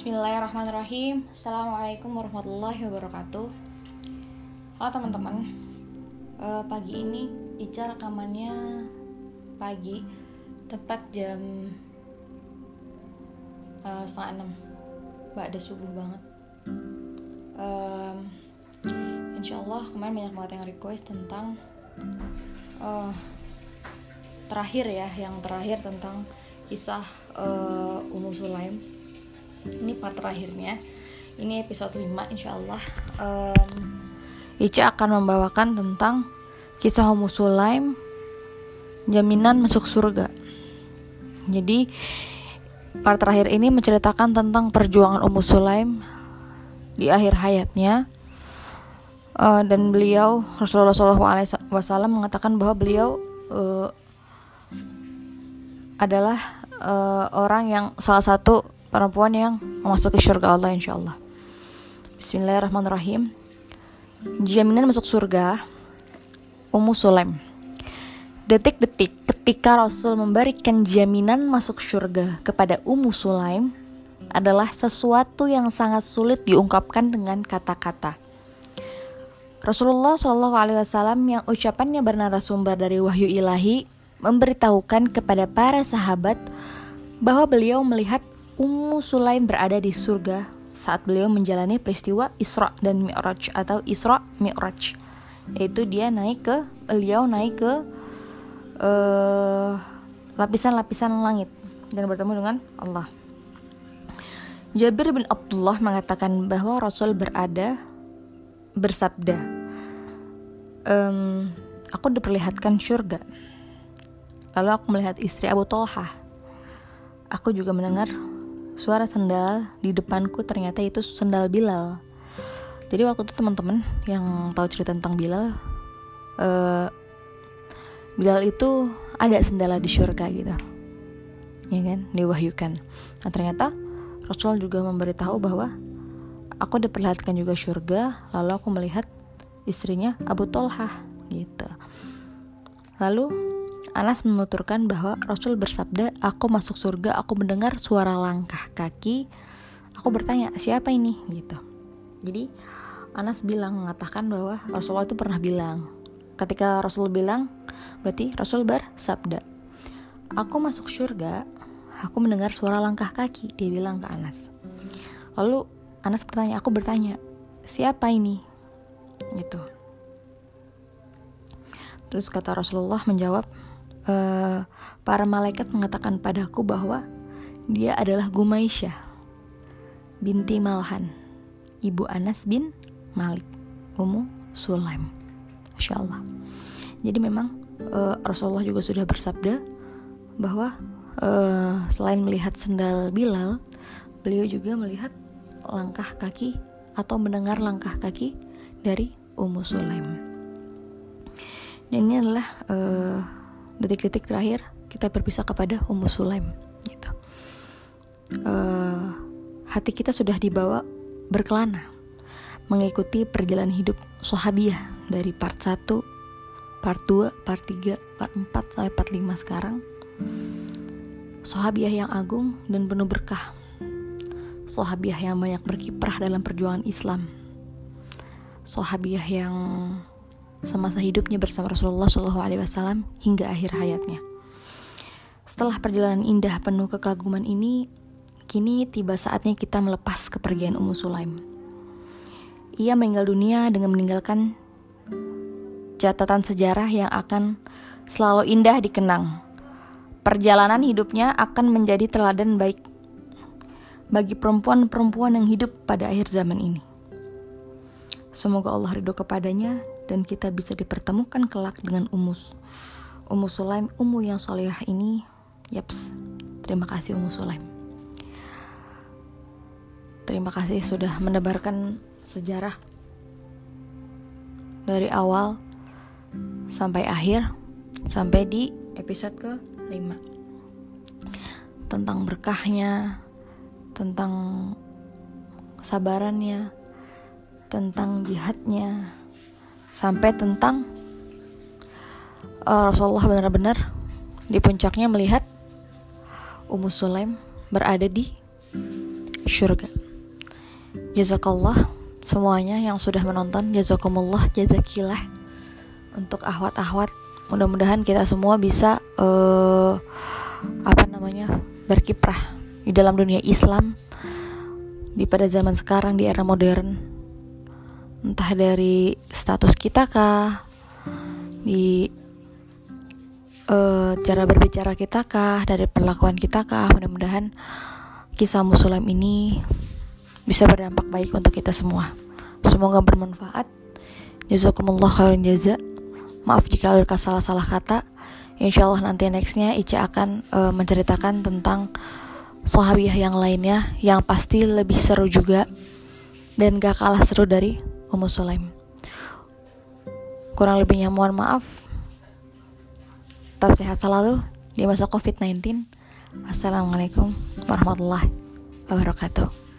Bismillahirrahmanirrahim. Assalamualaikum warahmatullahi wabarakatuh. Halo teman-teman. Uh, Pagi ini Ica rekamannya pagi Tepat jam uh, setengah enam. Bak ada subuh banget. Um, Insya Allah kemarin banyak banget yang request tentang uh, Terakhir ya Yang terakhir tentang kisah uh, Ummu Sulaim ini part terakhirnya. Ini episode 5 insya Allah um, Ica akan membawakan tentang kisah Homo Sulaim jaminan masuk surga. Jadi part terakhir ini menceritakan tentang perjuangan Ummu Sulaim di akhir hayatnya. Uh, dan beliau Rasulullah SAW mengatakan bahwa beliau uh, adalah uh, orang yang salah satu perempuan yang memasuki surga Allah insya Allah Bismillahirrahmanirrahim. Jaminan masuk surga Ummu Sulaim. Detik-detik ketika Rasul memberikan jaminan masuk surga kepada Ummu Sulaim adalah sesuatu yang sangat sulit diungkapkan dengan kata-kata. Rasulullah Shallallahu Alaihi Wasallam yang ucapannya bernarasumber dari wahyu ilahi memberitahukan kepada para sahabat bahwa beliau melihat Ummu Sulaim berada di surga saat beliau menjalani peristiwa Isra dan Mi'raj atau Isra Mi'raj yaitu dia naik ke beliau naik ke uh, lapisan-lapisan langit dan bertemu dengan Allah. Jabir bin Abdullah mengatakan bahwa Rasul berada bersabda, ehm, aku diperlihatkan surga. Lalu aku melihat istri Abu Talha. Aku juga mendengar suara sendal di depanku ternyata itu sendal Bilal. Jadi waktu itu teman-teman yang tahu cerita tentang Bilal, uh, Bilal itu ada sendal di surga gitu, ya kan, diwahyukan. Nah ternyata Rasul juga memberitahu bahwa aku diperlihatkan juga surga, lalu aku melihat istrinya Abu Tolhah gitu. Lalu Anas menuturkan bahwa Rasul bersabda, "Aku masuk surga, aku mendengar suara langkah kaki." Aku bertanya, "Siapa ini?" gitu. Jadi Anas bilang mengatakan bahwa Rasulullah itu pernah bilang. Ketika Rasul bilang, berarti Rasul bersabda, "Aku masuk surga, aku mendengar suara langkah kaki." Dia bilang ke Anas. Lalu Anas bertanya, aku bertanya, "Siapa ini?" gitu. Terus kata Rasulullah menjawab, uh, para malaikat mengatakan padaku bahwa dia adalah Gumaisyah binti Malhan, ibu Anas bin Malik, Ummu Sulaim. Masya Allah. Jadi memang uh, Rasulullah juga sudah bersabda bahwa uh, selain melihat sendal Bilal, beliau juga melihat langkah kaki atau mendengar langkah kaki dari Ummu Sulaim. Dan ini adalah uh, detik-detik terakhir kita berpisah kepada Ummu Sulaim gitu. Uh, hati kita sudah dibawa berkelana mengikuti perjalanan hidup sahabiah dari part 1, part 2, part 3, part 4 sampai part 5 sekarang. Sahabiah yang agung dan penuh berkah. Sahabiah yang banyak berkiprah dalam perjuangan Islam. Sahabiah yang semasa hidupnya bersama Rasulullah SAW hingga akhir hayatnya. Setelah perjalanan indah penuh kekaguman ini, kini tiba saatnya kita melepas kepergian Ummu Sulaim. Ia meninggal dunia dengan meninggalkan catatan sejarah yang akan selalu indah dikenang. Perjalanan hidupnya akan menjadi teladan baik bagi perempuan-perempuan yang hidup pada akhir zaman ini. Semoga Allah ridho kepadanya dan kita bisa dipertemukan kelak dengan Umus. Ummu Sulaim, Ummu yang solehah ini, yaps, terima kasih Ummu Sulaim. Terima kasih sudah menebarkan sejarah dari awal sampai akhir, sampai di episode ke-5. Tentang berkahnya, tentang sabarannya, tentang jihadnya, sampai tentang uh, Rasulullah benar-benar di puncaknya melihat Ummu Sulaim berada di syurga. Jazakallah semuanya yang sudah menonton, jazakumullah, jazakillah untuk ahwat-ahwat. Mudah-mudahan kita semua bisa uh, apa namanya berkiprah di dalam dunia Islam di pada zaman sekarang di era modern entah dari status kita kah di uh, cara berbicara kita kah dari perlakuan kita kah mudah-mudahan kisah muslim ini bisa berdampak baik untuk kita semua. Semoga bermanfaat. Jazakumullah khairan jaza. Maaf jika ada salah-salah kata. Insyaallah nanti nextnya Ica akan uh, menceritakan tentang sahabiah yang lainnya yang pasti lebih seru juga dan gak kalah seru dari Ummu Sulaim. Kurang lebihnya mohon maaf. Tetap sehat selalu di masa COVID-19. Assalamualaikum warahmatullahi wabarakatuh.